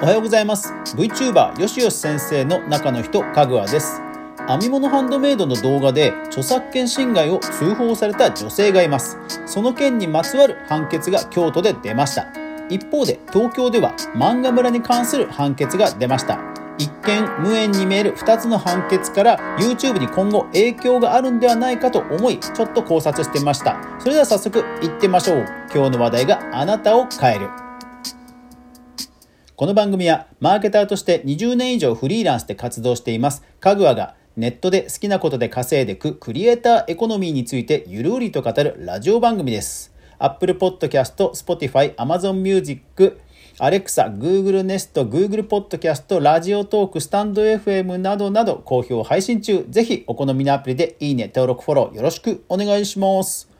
おはようございます。VTuber よしよし先生の中の人かぐわです。編み物ハンドメイドの動画で著作権侵害を通報された女性がいます。その件にまつわる判決が京都で出ました。一方で東京では漫画村に関する判決が出ました。一見無縁に見える2つの判決から YouTube に今後影響があるんではないかと思いちょっと考察してました。それでは早速行ってみましょう。今日の話題があなたを変える。この番組はマーケターとして20年以上フリーランスで活動しています。かぐわがネットで好きなことで稼いでくクリエイターエコノミーについてゆるりと語るラジオ番組です。Apple Podcast、Spotify、Amazon Music、Alexa、Google Nest、Google Podcast、ラジオトーク、スタンド FM などなど好評配信中。ぜひお好みのアプリでいいね、登録、フォローよろしくお願いします。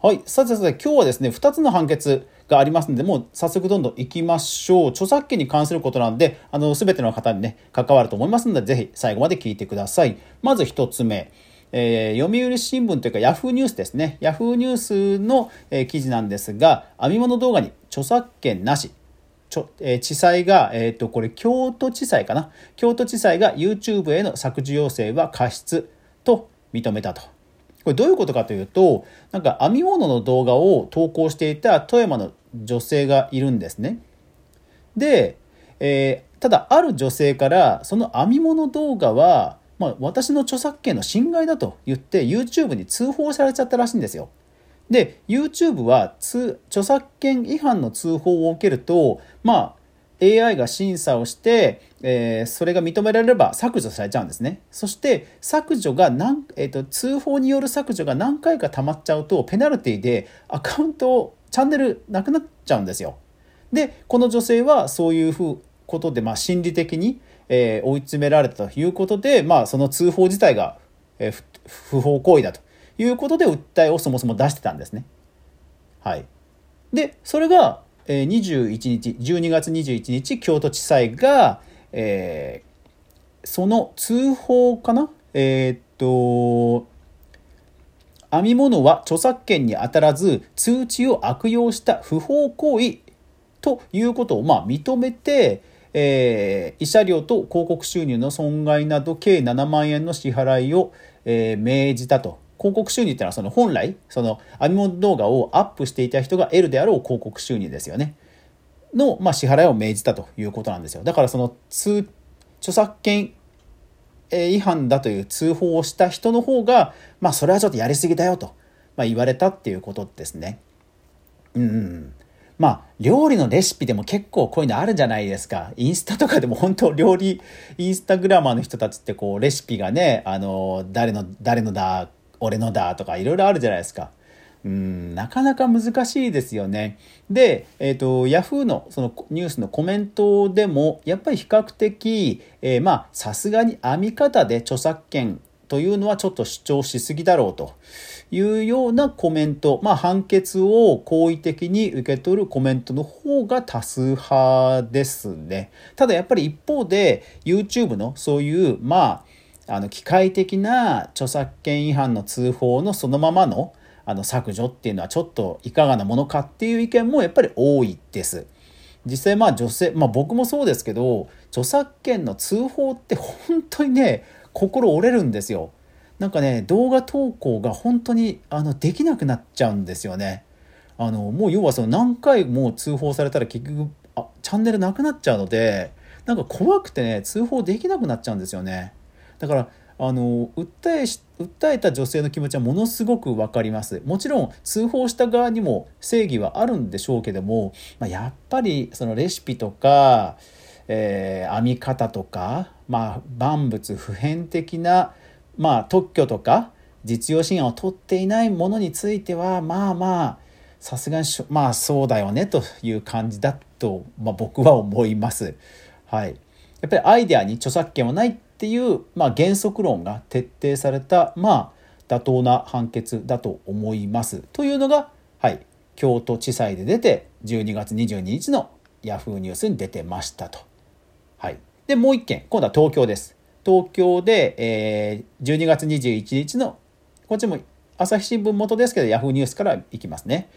はい。さてさて今日はですね、2つの判決がありますので、もう早速どんどん行きましょう。著作権に関することなんで、あの、すべての方にね、関わると思いますので、ぜひ最後まで聞いてください。まず1つ目。えー、読売新聞というか Yahoo ニュースですね。Yahoo ニュースの、えー、記事なんですが、編み物動画に著作権なし。ちょえー、地裁が、えっ、ー、と、これ京都地裁かな？京都地裁が YouTube への削除要請は過失と認めたと。これどういうことかというと、なんか編み物の動画を投稿していた富山の女性がいるんですね。で、えー、ただある女性からその編み物動画は、まあ、私の著作権の侵害だと言って YouTube に通報されちゃったらしいんですよ。で YouTube は著作権違反の通報を受けるとまあ AI が審査をして、えー、それが認められれば削除されちゃうんですね。そして削除が何、えーと、通報による削除が何回か溜まっちゃうとペナルティでアカウントチャンネルなくなっちゃうんですよ。でこの女性はそういうふうことで、まあ、心理的に、えー、追い詰められたということで、まあ、その通報自体が、えー、不法行為だということで訴えをそもそも出してたんですね。はい、でそれがえ21日12月21日京都地裁が、えー、その通報かな？えー、っと編み物は著作権に当たらず通知を悪用した不法行為ということをまあ認めて、えー、慰謝料と広告収入の損害など計7万円の支払いを、えー、命じたと。広告収入っていうのはその本来その編み物動画をアップしていた人が得るであろう広告収入ですよね。の、まあ、支払いを命じたということなんですよ。だからその著作権違反だという通報をした人の方がまあそれはちょっとやりすぎだよと、まあ、言われたっていうことですね。うん。まあ料理のレシピでも結構こういうのあるじゃないですか。インスタとかでも本当料理インスタグラマーの人たちってこうレシピがねあの誰の誰のだ俺のだとかいろいろあるじゃないですか。うん、なかなか難しいですよね。で、えっ、ー、と、ヤフーのそのニュースのコメントでも、やっぱり比較的、えー、まあ、さすがに編み方で著作権というのはちょっと主張しすぎだろうというようなコメント、まあ、判決を好意的に受け取るコメントの方が多数派ですね。ただやっぱり一方で YouTube のそういう、まあ、あの機械的な著作権違反の通報のそのままのあの削除っていうのはちょっといかがなものかっていう意見もやっぱり多いです。実際まあ女性、まあ僕もそうですけど、著作権の通報って本当にね、心折れるんですよ。なんかね、動画投稿が本当にあのできなくなっちゃうんですよね。あの、もう要はその何回も通報されたら結局、あ、チャンネルなくなっちゃうので、なんか怖くてね、通報できなくなっちゃうんですよね。だからあの訴え訴えた女性の気持ちはものすごく分かりますもちろん通報した側にも正義はあるんでしょうけども、まあ、やっぱりそのレシピとか、えー、編み方とか、まあ、万物普遍的な、まあ、特許とか実用支援を取っていないものについてはまあまあさすがにまあそうだよねという感じだと、まあ、僕は思います。はい、やっぱりアイデアに著作権はないっていう、まあ、原則論が徹底された、まあ、妥当な判決だと思います。というのが、はい、京都地裁で出て12月22日のヤフーニュースに出てましたと。はい、でもう一件今度は東京です。東京で、えー、12月21日のこっちも朝日新聞元ですけどヤフーニュースからいきますね。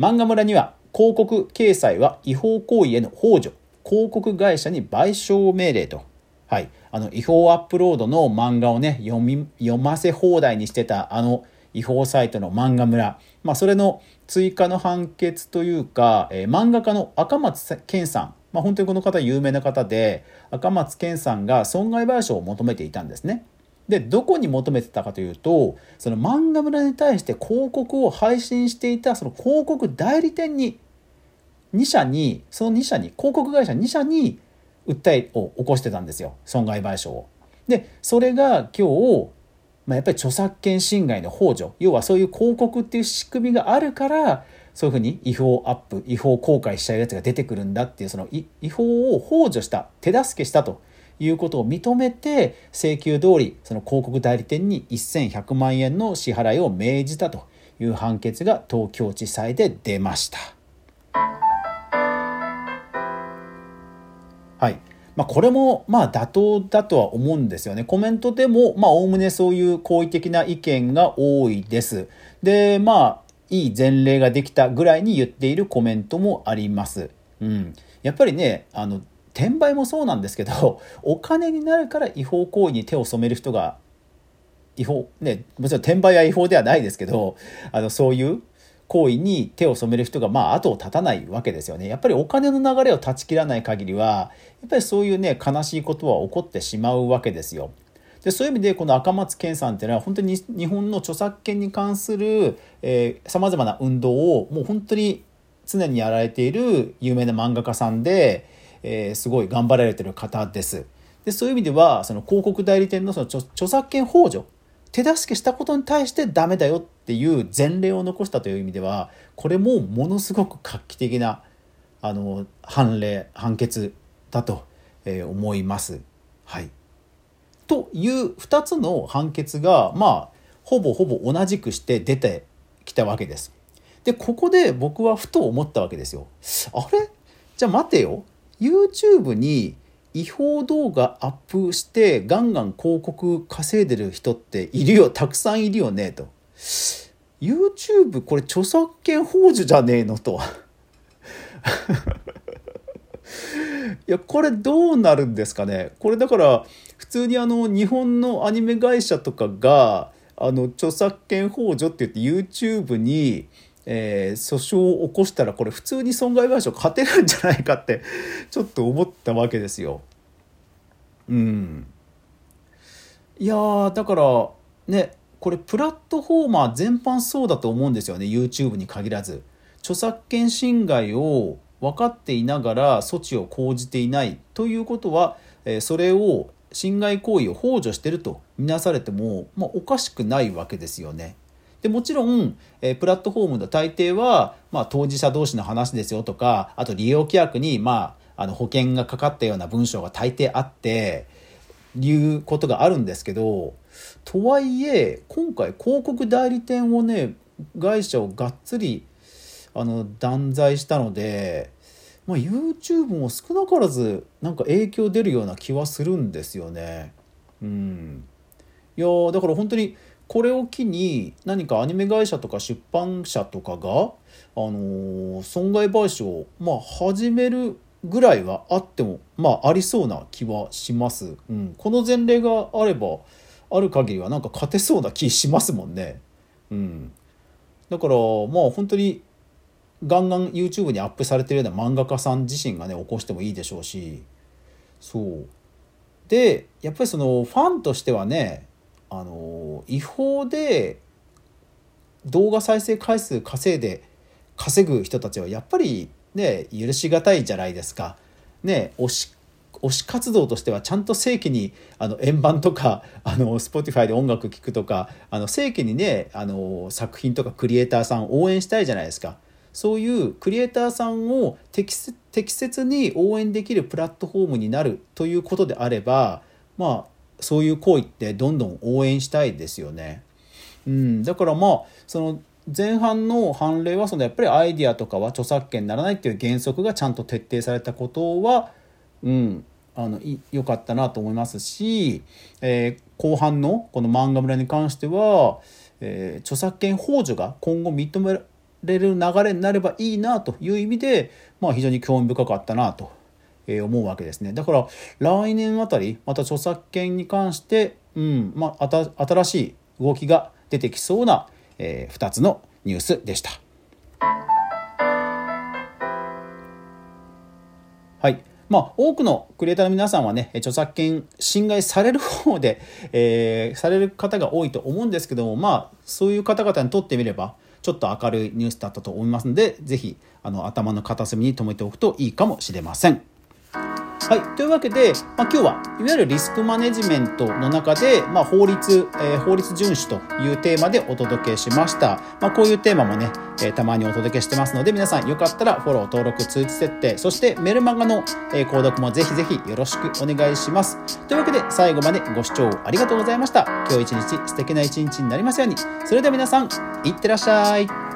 漫画村には広告掲載は違法行為への幇助広告会社に賠償命令と、はい、あの違法アップロードの漫画をね読み読ませ放題にしてたあの違法サイトの漫画村、まあ、それの追加の判決というか、えー、漫画家の赤松健さん、まあ、本当にこの方有名な方で赤松健さんが損害賠償を求めていたんですね。でどこに求めてたかというとその漫画村に対して広告を配信していたその広告代理店に2社にその2社に広告会社2社に訴えを起こしてたんですよ損害賠償を。でそれが今日、まあ、やっぱり著作権侵害の幇助要はそういう広告っていう仕組みがあるからそういうふうに違法アップ違法公開しちゃうやつが出てくるんだっていうその違法を幇助した手助けしたということを認めて請求通りその広告代理店に1100万円の支払いを命じたという判決が東京地裁で出ました。はいまあ、これもまあ妥当だとは思うんですよね。コメントでもおおむねそういう好意的な意見が多いです。でまあいい前例ができたぐらいに言っているコメントもあります。うん、やっぱりねあの転売もそうなんですけど お金になるから違法行為に手を染める人が違法ねもちろん転売は違法ではないですけどあのそういう行為に手を染める人がまあ後を絶たないわけですよね。やっぱりお金の流れを断ち切らない限りはやっぱりそういうね悲しいことは起こってしまうわけですよ。でそういう意味でこの赤松健さんっていうのは本当に日本の著作権に関するさまざまな運動をもう本当に常にやられている有名な漫画家さんでえー、すごい頑張られてる方です。でそういう意味ではその広告代理店のその著作権幇助手助けしたことに対してダメだよっていう前例を残したという意味ではこれもものすごく画期的なあの判例判決だと、え、思います。はい、という2つの判決がまあほぼほぼ同じくして出てきたわけです。でここで僕はふと思ったわけですよ。あれ？じゃあ待てよ YouTube に違法動画アップしてガンガン広告稼いでる人っているよ。たくさんいるよねと。YouTube これ著作権幇助じゃねえのと。いやこれどうなるんですかね。これだから普通にあの日本のアニメ会社とかがあの著作権幇助って言って YouTube にえー、訴訟を起こしたらこれ普通に損害賠償勝てるんじゃないかって ちょっと思ったわけですよ。うん。いやだからねこれプラットフォーマー全般そうだと思うんですよね YouTube に限らず。著作権侵害を分かっていながら措置を講じていないということは、えー、それを侵害行為を幇助してるとみなされても、まあ、おかしくないわけですよね。でもちろん、えー、プラットフォームの大抵は、まあ、当事者同士の話ですよとかあと利用規約に、まあ、あの保険がかかったような文章が大抵あっていうことがあるんですけどとはいえ今回広告代理店をね会社をがっつりあの断罪したので、まあ、YouTube も少なからずなんか影響出るような気はするんですよね。うん、いやだから本当にこれを機に何かアニメ会社とか出版社とかが、あの損害賠償を、まあ、始めるぐらいはあっても、まあ、ありそうな気はします。うん、この前例があればある限りはなんか勝てそうな気しますもんね。うん、だからまあ本当にガンガン YouTube にアップされてるような漫画家さん自身がね起こしてもいいでしょうしそうでやっぱりそのファンとしてはねあの違法で動画再生回数稼いで稼ぐ人たちはやっぱりね許し難いじゃないですか。ね推し推し活動としてはちゃんと正規にあの円盤とか あの Spotify で音楽聴くとかあの正規にねあの作品とかクリエイターさんを応援したいじゃないですか。そういうクリエイターさんを適切に応援できるプラットフォームになるということであればまあそういう行為ってどんどん応援したいですよね。うん、だからまあその前半の判例はそのやっぱりアイディアとかは著作権にならないっていう原則がちゃんと徹底されたことは、うん、あの良かったなと思いますし、えー、後半のこの漫画村に関しては、えー、著作権幇助が今後認められる流れになればいいなという意味で、まあ、非常に興味深かったなとえ思うわけですね。だから来年あたりまた著作権に関して、うんまあ、新しい動きが出てきそうな、えー、2つのニュースでした。はい。まあ、多くのクリエイターの皆さんはね、著作権侵害される方で、えー、される方が多いと思うんですけども、まあ、そういう方々にとってみれば、ちょっと明るいニュースだったと思いますので、ぜひ、頭の片隅に留めておくといいかもしれません。はい、というわけで、まあ、今日はいわゆるリスクマネジメントの中で、まあ、法律、えー、法律遵守というテーマでお届けしました。まあ、こういうテーマもね、えー、たまにお届けしてますので、皆さんよかったらフォロー、登録、通知設定、そしてメルマガの、えー、購読もぜひぜひよろしくお願いします。というわけで、最後までご視聴ありがとうございました。今日一日素敵な一日になりますように。それでは皆さん、いってらっしゃい。